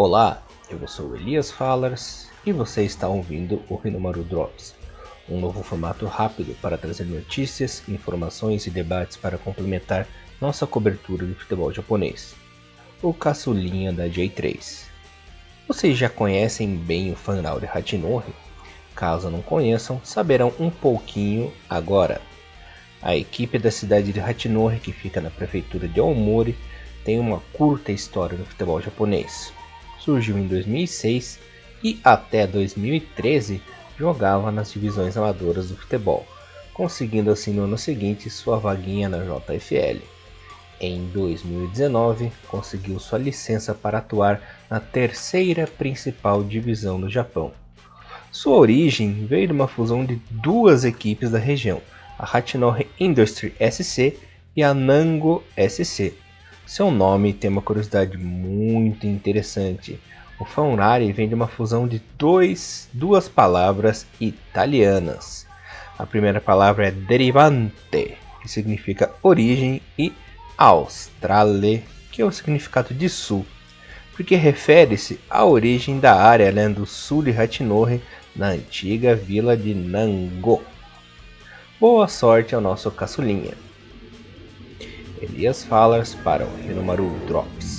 Olá, eu sou Elias Fallers e você está ouvindo o Rinomaru Drops, um novo formato rápido para trazer notícias, informações e debates para complementar nossa cobertura do futebol japonês. O caçulinha da J3. Vocês já conhecem bem o Fanrauri Hachinori? Caso não conheçam, saberão um pouquinho agora. A equipe da cidade de Hachinori, que fica na prefeitura de Aomori, tem uma curta história no futebol japonês. Surgiu em 2006 e até 2013 jogava nas divisões amadoras do futebol, conseguindo assim no ano seguinte sua vaguinha na JFL. Em 2019, conseguiu sua licença para atuar na terceira principal divisão do Japão. Sua origem veio de uma fusão de duas equipes da região, a Hachinori Industry SC e a Nango SC. Seu nome tem uma curiosidade muito interessante. O Faunari vem de uma fusão de dois, duas palavras italianas. A primeira palavra é derivante, que significa origem, e australe, que é o significado de sul, porque refere-se à origem da área além do sul de Hachinohe, na antiga vila de Nango. Boa sorte ao nosso caçulinha. Elias Falas para o Renomaru Drops.